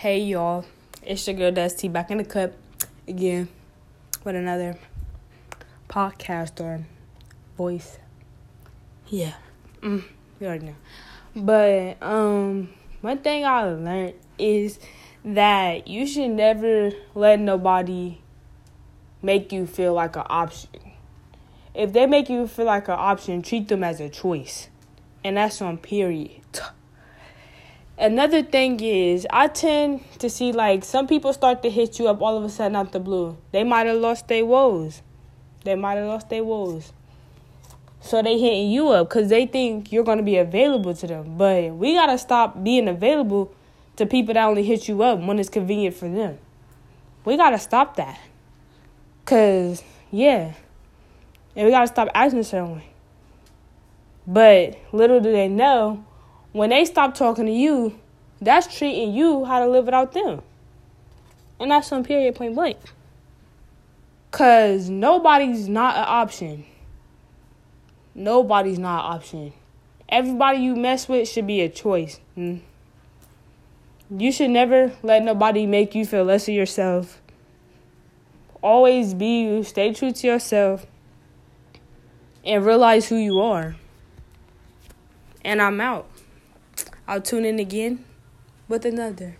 Hey y'all, it's your girl Dusty back in the cup again with another podcast or voice. Yeah, mm, you already know. But um, one thing I learned is that you should never let nobody make you feel like an option. If they make you feel like an option, treat them as a choice, and that's on period. Another thing is, I tend to see like some people start to hit you up all of a sudden out the blue. They might have lost their woes. They might have lost their woes. So they hitting you up because they think you're gonna be available to them. But we gotta stop being available to people that only hit you up when it's convenient for them. We gotta stop that. Cause yeah, and we gotta stop acting a certain way. But little do they know when they stop talking to you, that's treating you how to live without them. And that's some period point blank. Cause nobody's not an option. Nobody's not an option. Everybody you mess with should be a choice. Mm. You should never let nobody make you feel less of yourself. Always be you, stay true to yourself, and realize who you are. And I'm out. I'll tune in again with another.